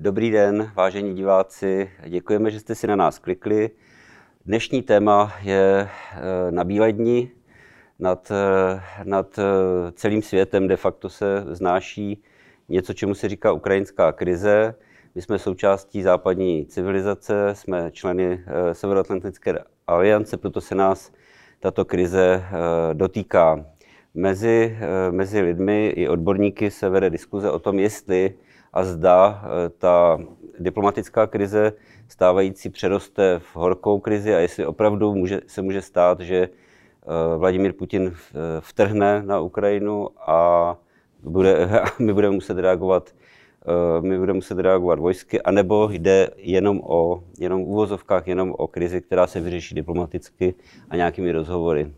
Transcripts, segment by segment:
Dobrý den, vážení diváci. Děkujeme, že jste si na nás klikli. Dnešní téma je eh, na Bílední. Nad, eh, nad eh, celým světem de facto se znáší něco, čemu se říká ukrajinská krize. My jsme součástí západní civilizace, jsme členy Severoatlantické aliance, proto se nás tato krize dotýká. Mezi, mezi lidmi i odborníky se vede diskuze o tom, jestli a zda eh, ta diplomatická krize stávající přeroste v horkou krizi a jestli opravdu může, se může stát, že eh, Vladimír Putin eh, vtrhne na Ukrajinu a bude, my budeme muset reagovat my budeme muset reagovat vojsky, anebo jde jenom o jenom v úvozovkách, jenom o krizi, která se vyřeší diplomaticky a nějakými rozhovory.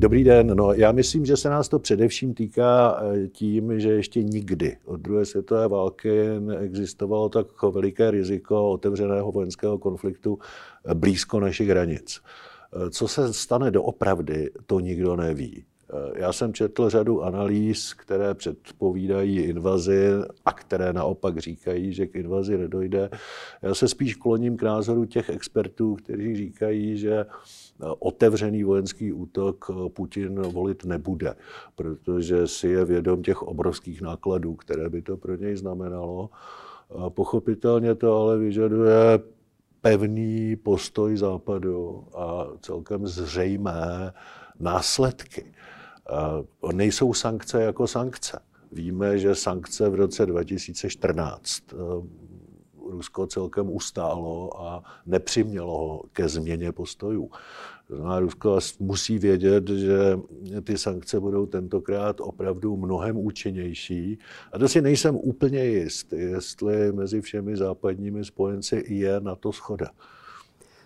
Dobrý den. No, já myslím, že se nás to především týká eh, tím, že ještě nikdy od druhé světové války neexistovalo tak veliké riziko otevřeného vojenského konfliktu eh, blízko našich hranic. Eh, co se stane doopravdy, to nikdo neví. Já jsem četl řadu analýz, které předpovídají invazi a které naopak říkají, že k invazi nedojde. Já se spíš kloním k názoru těch expertů, kteří říkají, že otevřený vojenský útok Putin volit nebude, protože si je vědom těch obrovských nákladů, které by to pro něj znamenalo. Pochopitelně to ale vyžaduje pevný postoj západu a celkem zřejmé následky. Nejsou sankce jako sankce. Víme, že sankce v roce 2014 Rusko celkem ustálo a nepřimělo ho ke změně postojů. Znamená, Rusko musí vědět, že ty sankce budou tentokrát opravdu mnohem účinnější. A to si nejsem úplně jist, jestli mezi všemi západními spojenci je na to schoda.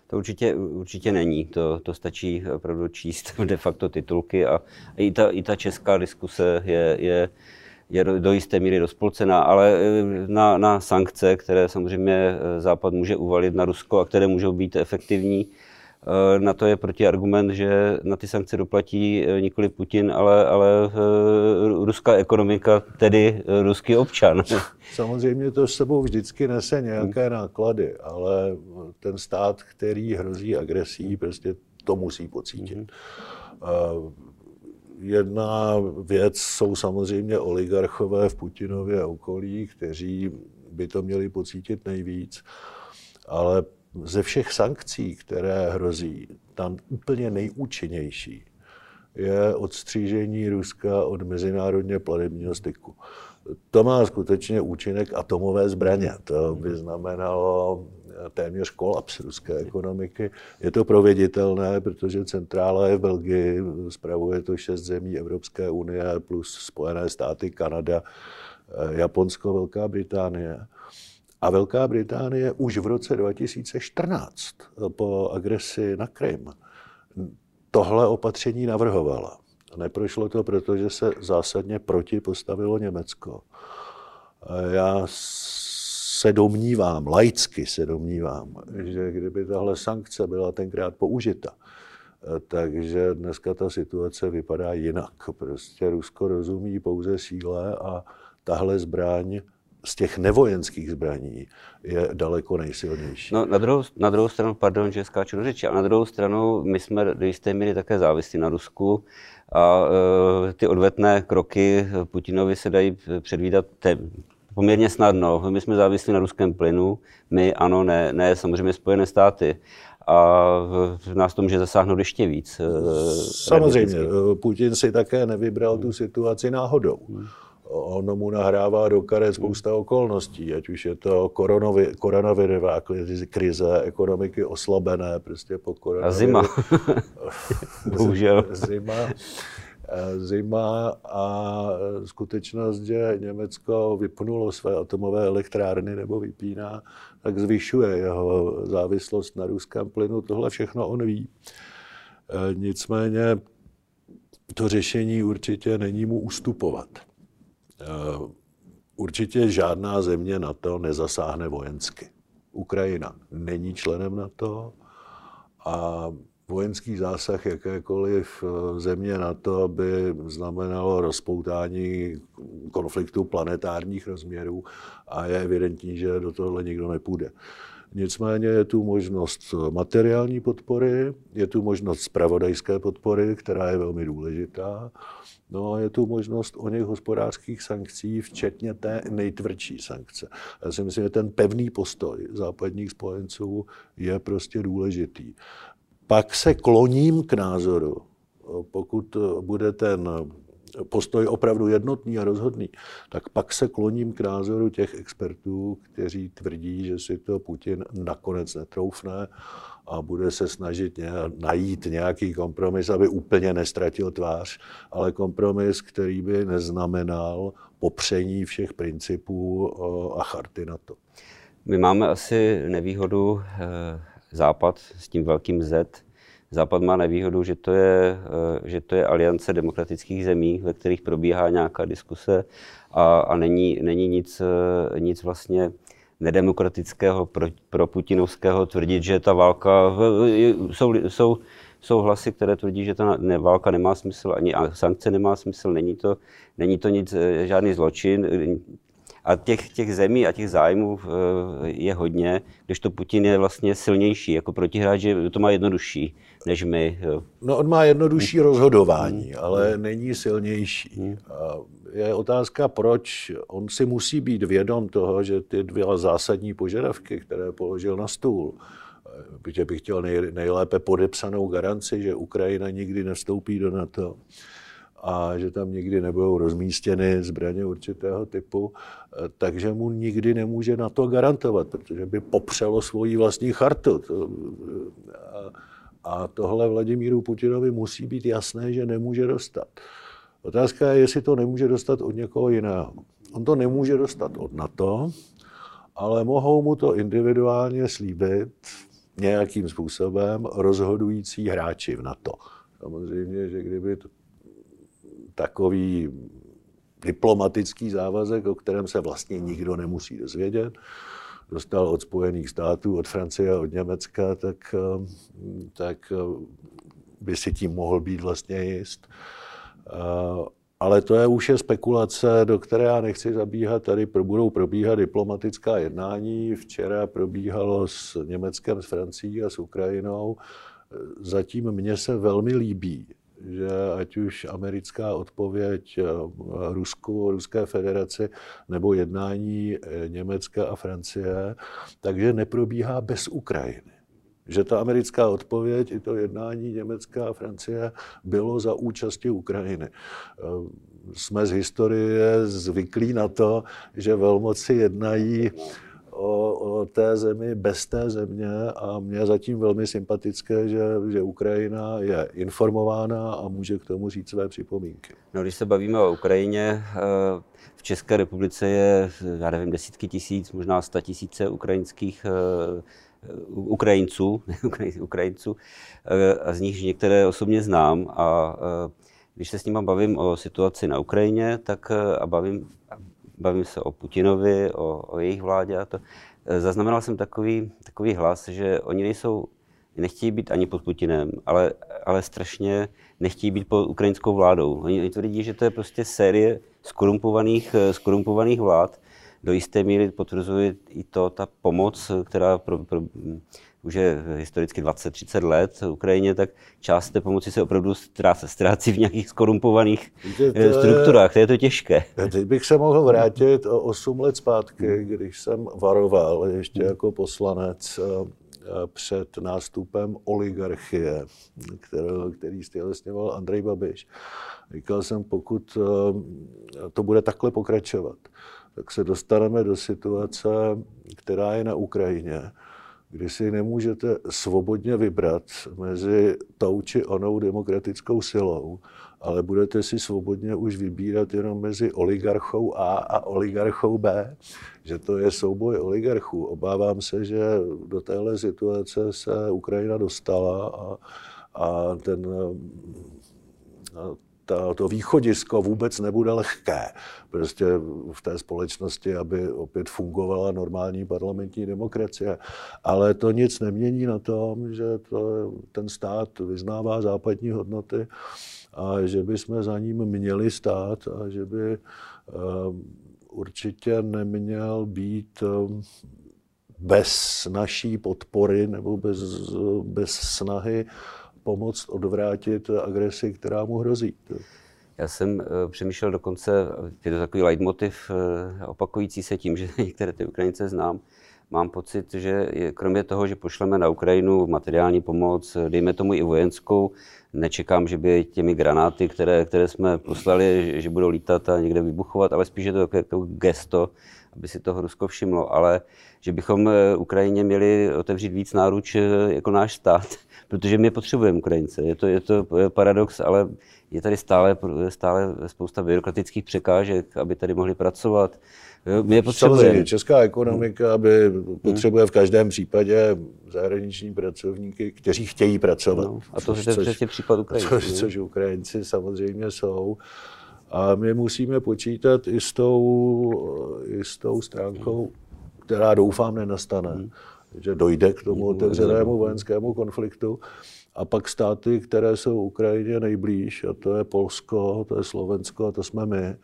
To určitě, určitě není. To, to stačí opravdu číst de facto titulky a i ta, i ta česká diskuse je, je je do jisté míry rozpolcená, ale e, na, na sankce, které samozřejmě e, Západ může uvalit na Rusko a které můžou být efektivní, e, na to je protiargument, že na ty sankce doplatí nikoli Putin, ale, ale ruská ekonomika, tedy ruský občan. Samozřejmě to s sebou vždycky nese nějaké náklady, ale ten stát, který hrozí agresí, prostě to musí pocítit. Mm-hmm. Jedna věc jsou samozřejmě oligarchové v Putinově okolí, kteří by to měli pocítit nejvíc, ale ze všech sankcí, které hrozí, tam úplně nejúčinnější je odstřížení Ruska od mezinárodně platebního styku. To má skutečně účinek atomové zbraně. To by znamenalo téměř kolaps ruské ekonomiky. Je to proveditelné, protože centrála je v Belgii, spravuje to šest zemí Evropské unie plus Spojené státy, Kanada, eh, Japonsko, Velká Británie. A Velká Británie už v roce 2014 po agresi na Krym tohle opatření navrhovala. Neprošlo to, protože se zásadně proti postavilo Německo. Já se domnívám, laicky se domnívám, že kdyby tahle sankce byla tenkrát použita, takže dneska ta situace vypadá jinak. Prostě Rusko rozumí pouze síle a tahle zbraň z těch nevojenských zbraní je daleko nejsilnější. No, na, druhou, na druhou stranu, pardon, že skáču do řeči, a na druhou stranu my jsme do jisté míry také závislí na Rusku a e, ty odvetné kroky Putinovi se dají předvídat poměrně snadno. My jsme závislí na ruském plynu, my ano, ne, ne samozřejmě Spojené státy. A v nás to může zasáhnout ještě víc. Eh, samozřejmě, Putin si také nevybral tu situaci náhodou. On mu nahrává do karet spousta okolností, ať už je to koronavirová krize, ekonomiky oslabené prostě po koronaviru. A zima. Bohužel. Zima Eh, zima a skutečnost, že Německo vypnulo své atomové elektrárny nebo vypíná, tak zvyšuje jeho závislost na ruském plynu. Tohle všechno on ví. Eh, nicméně to řešení určitě není mu ustupovat. Eh, určitě žádná země na to nezasáhne vojensky. Ukrajina není členem NATO a vojenský zásah jakékoliv eh, země na to by znamenalo rozpoutání konfliktu planetárních rozměrů a je evidentní, že do tohle nikdo nepůjde. Nicméně je tu možnost materiální podpory, je tu možnost spravodajské podpory, která je velmi důležitá. No a je tu možnost o něch hospodářských sankcí, včetně té nejtvrdší sankce. Já si myslím, že ten pevný postoj západních spojenců je prostě důležitý. Pak se kloním k názoru, pokud bude ten postoj opravdu jednotný a rozhodný, tak pak se kloním k názoru těch expertů, kteří tvrdí, že si to Putin nakonec netroufne a bude se snažit najít nějaký kompromis, aby úplně nestratil tvář, ale kompromis, který by neznamenal popření všech principů a charty na to. My máme asi nevýhodu eh, Západ s tím velkým Z, Západ má nevýhodu, že to je, eh, že to je aliance demokratických zemí, ve kterých probíhá nějaká diskuse a, a není, není nic, eh, nic vlastně nedemokratického pro, pro putinovského tvrdit, že ta válka, jsou, jsou, jsou hlasy, které tvrdí, že ta ne, válka nemá smysl, ani sankce nemá smysl, není to, není to nic, eh, žádný zločin, a těch, těch zemí a těch zájmů je hodně, když to Putin je vlastně silnější jako protihráč, že to má jednodušší než my. No on má jednodušší rozhodování, hmm. ale není silnější. Hmm. A je otázka, proč on si musí být vědom toho, že ty dvě zásadní požadavky, které položil na stůl, protože bych chtěl nej, nejlépe podepsanou garanci, že Ukrajina nikdy nevstoupí do NATO, a že tam nikdy nebudou rozmístěny zbraně určitého typu, takže mu nikdy nemůže na to garantovat, protože by popřelo svoji vlastní chartu. To, a, tohle Vladimíru Putinovi musí být jasné, že nemůže dostat. Otázka je, jestli to nemůže dostat od někoho jiného. On to nemůže dostat od NATO, ale mohou mu to individuálně slíbit nějakým způsobem rozhodující hráči v NATO. Samozřejmě, že kdyby to takový diplomatický závazek, o kterém se vlastně nikdo nemusí dozvědět, dostal od Spojených států, od Francie a od Německa, tak, eh, tak eh, by si tím mohl být vlastně jist. Eh, ale to je už je spekulace, do které já nechci zabíhat. Tady budou probíhat diplomatická jednání. Včera probíhalo s Německem, s Francií a s Ukrajinou. Zatím mně se velmi líbí, že ať už americká odpověď eh, Rusku, Ruské federaci nebo jednání eh, Německa a Francie, takže neprobíhá bez Ukrajiny. Že ta americká odpověď i to jednání Německa a Francie bylo za účasti Ukrajiny. Eh, jsme z historie zvyklí na to, že velmoci jednají o, o té zemi bez té země a mě je zatím velmi sympatické, že, že Ukrajina je informována a může k tomu říct své připomínky. No, když se bavíme o Ukrajině, eh, v České republice je, já nevím, desítky tisíc, možná sta tisíce ukrajinských eh, Ukrajinců, Ukrajinců, eh, a z nich některé osobně znám a když se s nimi bavím o situaci na Ukrajině, tak a bavím, bavím se o Putinovi, o, o jejich vládě a to. E, zaznamenal jsem takový, takový hlas, že oni nejsou, nechtějí být ani pod Putinem, ale, ale strašně nechtějí být pod ukrajinskou vládou. Oni, oni tvrdí, že to je prostě série skorumpovaných, e, skorumpovaných vlád. Do jisté míry potvrzuje i to, ta pomoc, která pro, pro, už je historicky 20-30 let v Ukrajině, tak část té pomoci se opravdu ztrácí v nějakých skorumpovaných to strukturách. To je to těžké. Teď bych se mohl vrátit o 8 let zpátky, když jsem varoval ještě hmm. jako poslanec eh, před nástupem oligarchie, který, který stělesňoval Andrej Babiš. Říkal jsem, pokud eh, to bude takhle pokračovat, tak se dostaneme do situace, která je na Ukrajině, kdy si nemůžete svobodně vybrat mezi tou či onou demokratickou silou, ale budete si svobodně už vybírat jenom mezi oligarchou A a oligarchou B, že to je souboj oligarchů. Obávám se, že do téhle situace se Ukrajina dostala a, a ten, ta, to východisko vůbec nebude lehké. Prostě v té společnosti, aby opět fungovala normální parlamentní demokracie. Ale to nic nemění na tom, že to, ten stát vyznává západní hodnoty a že by jsme za ním měli stát a že by uh, určitě neměl být uh, bez naší podpory nebo bez, bez snahy pomoct odvrátit agresi, která mu hrozí. Já jsem uh, přemýšlel dokonce, je to takový leitmotiv uh, opakující se tím, že některé ty Ukrajince znám, mám pocit, že je, kromě toho, že pošleme na Ukrajinu materiální pomoc, dejme tomu i vojenskou, nečekám, že by těmi granáty, které, které jsme poslali, že, že budou lítat a někde vybuchovat, ale spíš je to jako gesto, aby si toho Rusko všimlo, ale že bychom eh, Ukrajině měli otevřít víc náruč jako náš stát, protože my potřebujeme Ukrajince. Je to, je to paradox, ale je tady stále, stále spousta byrokratických překážek, aby tady mohli pracovat. My je potřebujeme. česká ekonomika by potřebuje v každém případě zahraniční pracovníky, kteří chtějí pracovat. No, a to je přesně případ Ukrajiny. Což, což Ukrajinci samozřejmě jsou. A my musíme počítat i s tou, i s tou stránkou, která doufám nenastane, hmm. že dojde k tomu otevřenému vojenskému konfliktu. A pak státy, které jsou Ukrajině nejblíž, a to je Polsko, to je Slovensko a to jsme my,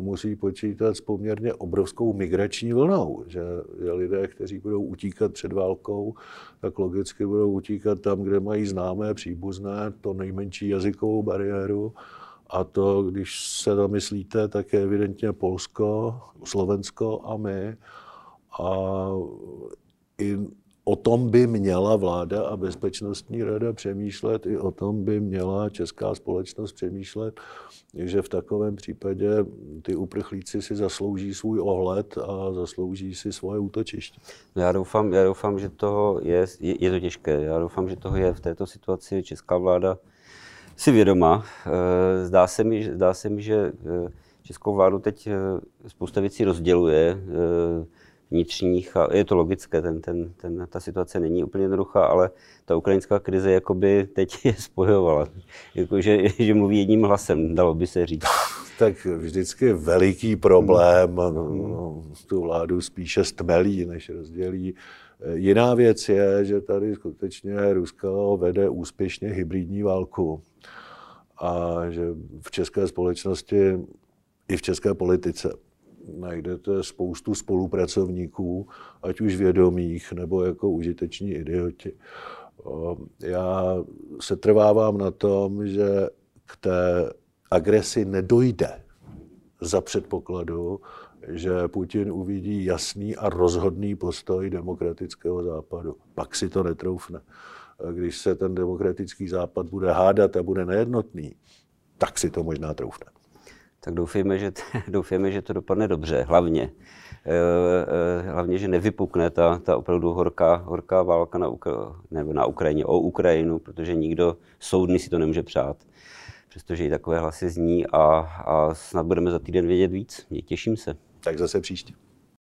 musí počítat s poměrně obrovskou migrační vlnou, že, že lidé, kteří budou utíkat před válkou, tak logicky budou utíkat tam, kde mají známé, příbuzné, to nejmenší jazykovou bariéru. A to, když se zamyslíte, tak je evidentně Polsko, Slovensko a my. A i o tom by měla vláda a bezpečnostní rada přemýšlet, i o tom by měla česká společnost přemýšlet, že v takovém případě ty uprchlíci si zaslouží svůj ohled a zaslouží si svoje útočiště. No já doufám, já doufám že toho je, je, je to těžké, já doufám, že toho je v této situaci česká vláda si vědoma. Eh, zdá se mi, zdá se mi že eh, českou vládu teď eh, spousta věcí rozděluje vnitřních a je to logické, ten, ten, ten, ta situace není úplně jednoduchá, ale ta ukrajinská krize jakoby teď je spojovala, jako, že, že mluví jedním hlasem, dalo by se říct. Tak vždycky veliký problém, hmm. no, tu vládu spíše stmelí, než rozdělí. Jiná věc je, že tady skutečně Rusko vede úspěšně hybridní válku a že v české společnosti i v české politice najdete spoustu spolupracovníků, ať už vědomých nebo jako užiteční idioti. Já se trvávám na tom, že k té agresi nedojde za předpokladu, že Putin uvidí jasný a rozhodný postoj demokratického západu. Pak si to netroufne. Když se ten demokratický západ bude hádat a bude nejednotný, tak si to možná troufne tak doufejme, že, doufejme, že to dopadne dobře, hlavně. Eh, eh, hlavně, že nevypukne ta, ta opravdu horká, horká válka na, Ukra- nebo na Ukrajině, o Ukrajinu, protože nikdo soudný si to nemůže přát. Přestože i takové hlasy zní a, a snad budeme za týden vědět víc. Těším se. Tak zase příště.